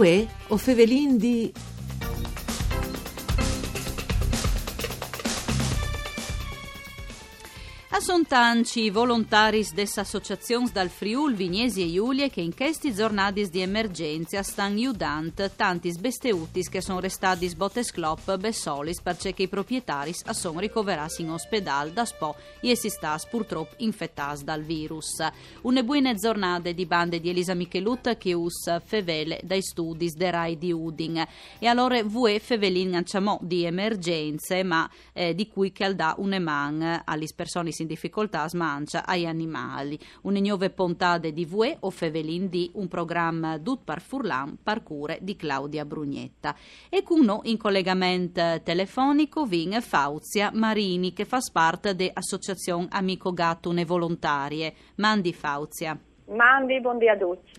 Vuè o Fevelin di Son tanci volontaris des associazions dal Friul, Vignesi e Iulie che in questi giornati di emergenza stan iudant tantis besteutis che sono restati sbotes clop bessolis perché i proprietari sono ricoverati in ospedale da spo e si stas purtroppo infettati dal virus. Une buone giornate di bande di Elisa Michelut che us fevele dai studi de Rai di Udin e allora vue fevelin anciamo di emergenze ma eh, di cui che al da un eman alle persone in difficoltà smancia agli animali. Une nuove puntate di Vue o Fevelin di un programma Dut par Furlan parcure di Claudia Brugnetta. E con noi in collegamento telefonico vin Fauzia Marini che fa parte dell'Associazione Amico Gattune Volontarie. Mandi Fauzia. Mandi, buongiorno a tutti.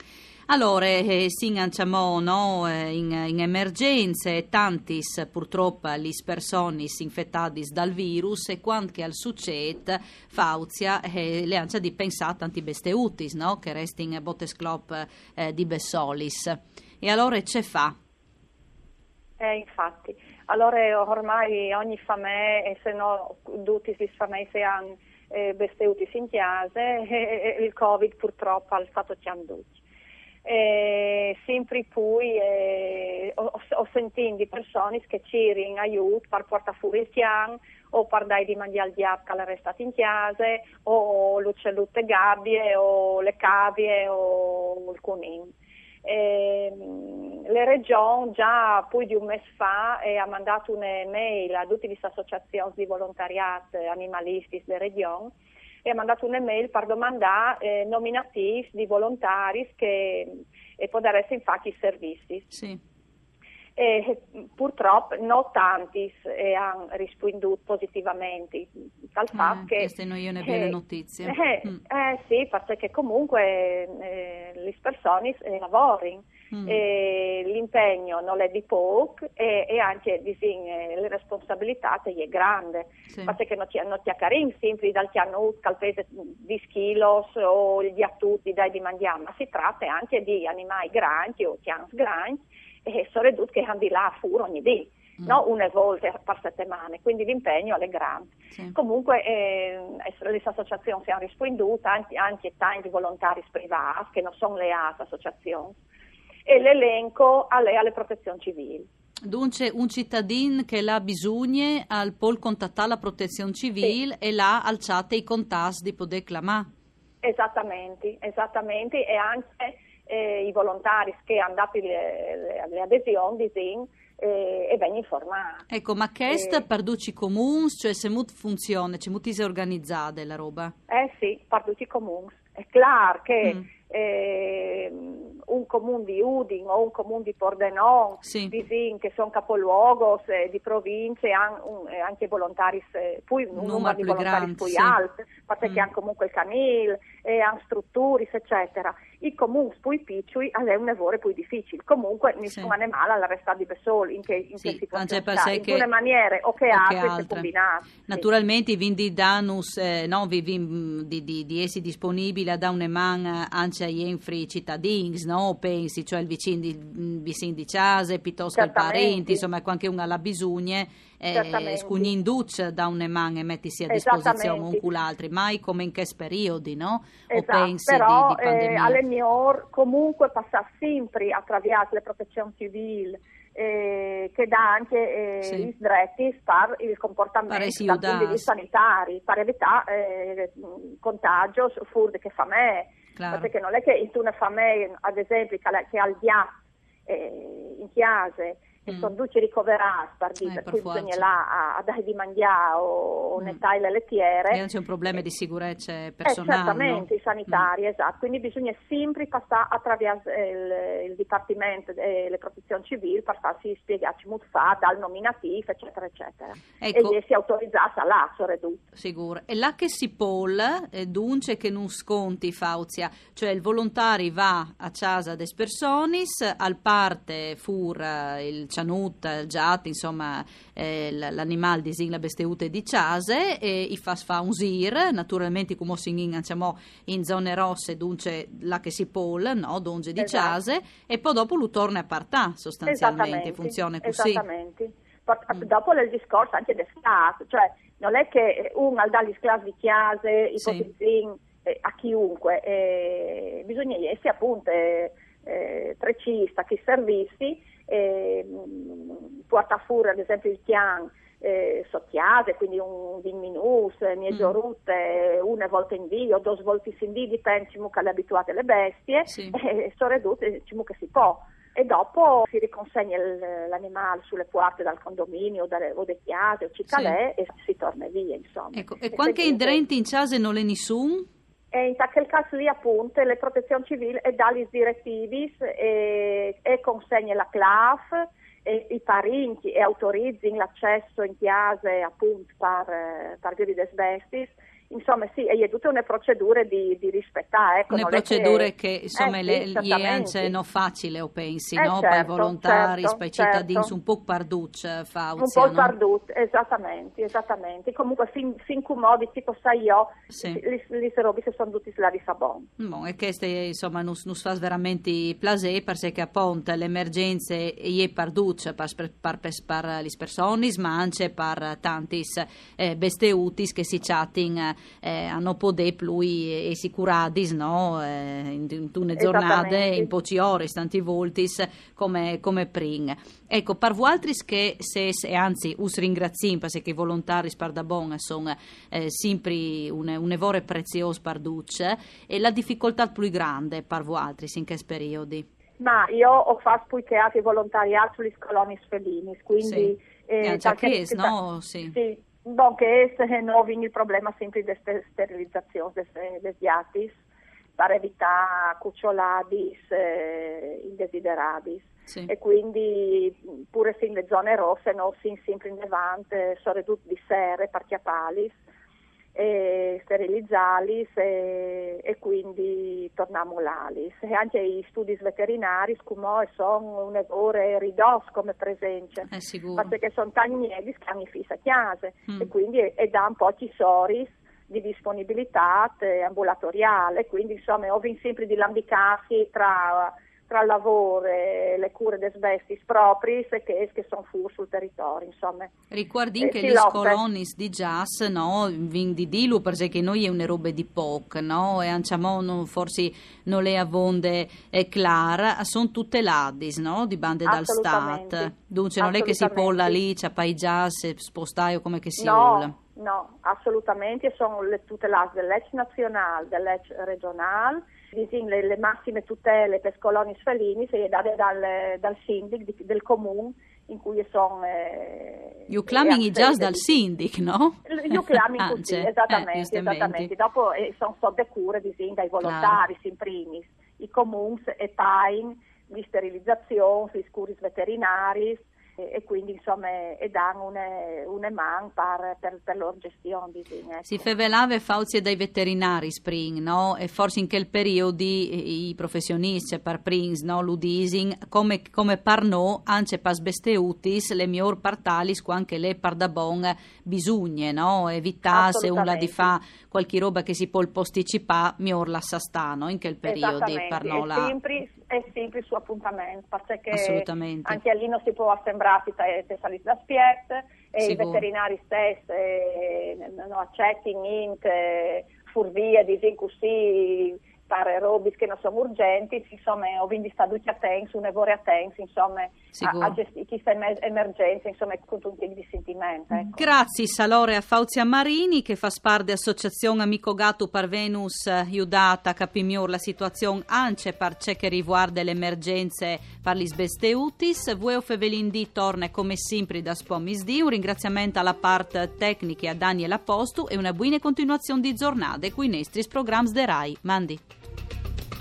Allora, eh, si inganciamo no, eh, in, in emergenze, tantis purtroppo le persone infettate dal virus e quando al succede, Fauzia eh, le ancia di pensare a tanti besteutis no, che resti in bottesclop eh, di Bessolis. E allora ce fa? Eh, infatti, allora ormai ogni famè, e se no tutti si famè se hanno eh, besteutis in chiase, e, il Covid purtroppo ha stato chianduto eh, sempre poi eh, ho, ho, sentito di persone che ci in aiuto per portare fuori il piano o per dare di mangiare al diavolo che è restato in chiesa o l'uccellute gabbie o le cavie o il conino. Eh, le regioni già più di un mese fa eh, ha mandato un'email a tutte le associazioni di volontariato animalisti delle regioni e ha mandato un'email per domandare eh, nominativi di volontari che e può dare infatti i servizi. Sì. E, purtroppo non tanti eh, hanno risposto positivamente dal ah, fatto che queste non io ne belle notizie eh, mm. eh, sì perché comunque eh, le persone eh, lavorano Mm. l'impegno non è di poco e, e anche disin, le responsabilità è grande sì. perché non ti, non ti carin sempre dal chianut al peso di schilos o gli attuti dai di mangiare ma si tratta anche di animali grandi o chians grandi e sono ridotti che hanno di là a furo ogni dì mm. no? una volta per settimane, quindi l'impegno è grande. Sì. Comunque eh, le associazioni si hanno risposto, anche, anche tanti volontari privati che non sono le associazioni e l'elenco alle, alle protezioni civili. Dunque un cittadino che l'ha bisogno al pol contattare la protezione civile sì. e l'ha alzate i contatti di poter clamare. Esattamente, esattamente e anche eh, i volontari che hanno dato le, adesioni disin, eh, e vengono informati. Ecco, ma è eh, per tutti i comuni, cioè se mut funziona, c'è mut si organizzate la roba? Eh sì, per tutti i comuni. È chiaro che mm. eh, comune di Udin o un comune di Pordenone, sì. di Zin, che sono capoluogos eh, di province, eh, anche volontari, eh, poi un, un numero di volontari più sì. alto, perché mm. hanno comunque il canil, e hanno strutture, eccetera. I comuni più piccoli hanno un lavoro più difficile. Comunque nessun sì. animale alla resta di soli, in che, in sì, che situazione sta, in che, maniere o che, o altre, che altre. combinate. Naturalmente i vindi danus, eh, no, vi, vi, di, di, di, essi disponibili da un eman anche agli enfri cittadini, no? pensi, cioè il vicino di, vicino di casa, piuttosto i parenti, insomma, anche una alla bisogna, eh, scugni in duce da un eman e mettisi a disposizione un cull'altri, mai come in che periodi, no? Esatto, o pensi però, di, di pandemia? Eh, alle miglior comunque passa sempre attraverso le protezioni civili, eh, che dà anche eh, sì. i diritti per il comportamento dal punto di vista sanitario, per evitare eh, contagio furde che fa me. Claro. Perché non è che in una famiglia, ad esempio, che ha il diabete eh, in chiesa e mm. sono tutti ricoverati per, eh, per cui bisogna là a, a, dare di mangiare o mm. nettare le lettiere. E non c'è un problema eh, di sicurezza personale. Eh, certamente, no? sanitari, mm. esatto. Quindi bisogna sempre passare attraverso il, il Dipartimento delle Protezioni Civili per farsi spiegarci fa, dal nominativo, eccetera, eccetera. Ecco. E si autorizzata là, soprattutto. Sicuro. E là che si polla, eh, dunque che non sconti, Fauzia, cioè il volontario va a casa des personis, al parte fur il cianut, giat, insomma, eh, l'animal di la besteute di case e i fa fa un sir, naturalmente come si diciamo, in zone rosse, dunque la che si pol, no, dunque di esatto. e poi dopo lo torna a partà sostanzialmente, funziona così. Esattamente. Mm. Dopo il discorso anche del sclas, cioè non è che uno dà gli sclas di chiase, i sì. eh, a chiunque, eh, bisogna essere appunto eh, trecista, chi servizi, eh, porta fuori ad esempio il chian eh, sottiase, quindi un vin minus, mieggiorute, mm. una volta in o due volte in dì, dipende che le abituate le bestie, sì. e sono ridotte che si può e dopo si riconsegna l'animale sulle porte dal condominio dalle, o delle chiase o cicalè sì. e si torna via insomma. Ecco, e, e qualche indrente in casa non è nessuno? E in quel caso lì appunto le protezioni civili e dagli direttivi e, e consegna la CLAF e i parenti e autorizzi l'accesso in chiase appunto per, per via di desbestis insomma sì, è tutte una procedure di, di rispettare. Ecco, Una procedure che, che insomma eh, le, sì, gli non facile o pensi, eh, no? Certo, per volontari, certo, per cittadini, certo. un po' parduc fauzia, Un po' no? parduc, esattamente, esattamente. Comunque fin, fin come tipo sai io, sì. le, le robe sono tutte là di sabon. Bon, e questo insomma non fa veramente plaisir perché appunto le emergenze è parduc per, per, per, per le persone, ma anche per tanti eh, besteutis che si chatting eh, hanno potuto lui e sicurati no? eh, in, tune giornate, in pochi ore, tanti volti come, come pring. Ecco, per voi altri che se, e anzi us ringrazio perché i volontari spardabon sono eh, sempre un, un evore prezioso per duce e la difficoltà più grande per voi altri in che periodi? Ma io ho fatto poi teatri volontariato sulle colonie felini, quindi... Sì. Eh, già che, no? Sì. sì Bon, che non viene il problema sempre di sterilizzazione dei diatis per evitare cucciolabis eh, indesiderabis. Sì. E quindi in le zone rosse non si sempre in levante, sono tutti di serre, parchiapalis e sterilizzarli e, e, quindi torniamo l'ALIS. E anche i studi veterinari come sono un errore ridosso come presenza, perché sono taglieri che hanno fissa chiase mm. e quindi e, da un po' ci soris di disponibilità ambulatoriale, quindi insomma ovvi sempre di lambicarsi tra tra il lavoro e le cure des bestis propri che, che sono fuori sul territorio insomma. Ricordi eh, che le colonis di jazz no vin di dilu perché noi è una roba di poc no e anciamo forse non le avonde è clara sono tutte ladis no di bande dal stat. Dunque non è che si polla lì c'è pai jazz spostai o come che si no. No, assolutamente, sono le tutelate dell'EC nazionale, dell'EC regionale, le, le, massime tutele per coloni felini sono date dal, dal sindic del comune in cui sono... Eh, you claiming just dal sindic, no? You claiming così, esattamente, eh, esattamente. Dopo eh, sono sotto cure di, dai volontari, in primis, i comuni e PAIN, di sterilizzazione, gli scuris veterinari, e quindi insomma e danno un, un man per, per, per loro gestione. Ecco. Si fevelava fauzie dai veterinari Spring, no? E forse in quel periodo i professionisti per Prings, no? Ludising, come, come par no, anche pas besteutis, le miglior partalis, anche le pardabon bisogne, no? Evitare se uno di fa qualche roba che si può posticipare, miglior la sastano in quel periodo. Per no, la... sempre, è sempre su appuntamento, perché anche lì non si può assemblare pratica è salita da spiet e i veterinari stessi eh, non accettano niente, furvie, disin così fare robe che non sono urgenti, insomma, ho quindi stato attenti, un evore attenti, insomma, a, a gestire questa emergenza, insomma, con tutti i sentimenti. Ecco. Grazie, Salore a Fauzia Marini, che fa parte dell'associazione Amico Gatto per Venus Iudata, capimior la situazione anche per ciò che riguarda le emergenze per gli sbesteutis. Vueo Fevelindì torna come sempre da Spomisdì, un ringraziamento alla parte tecnica a Daniela Postu e una buona continuazione di giornate qui nei nostri programmi de RAI. Mandi.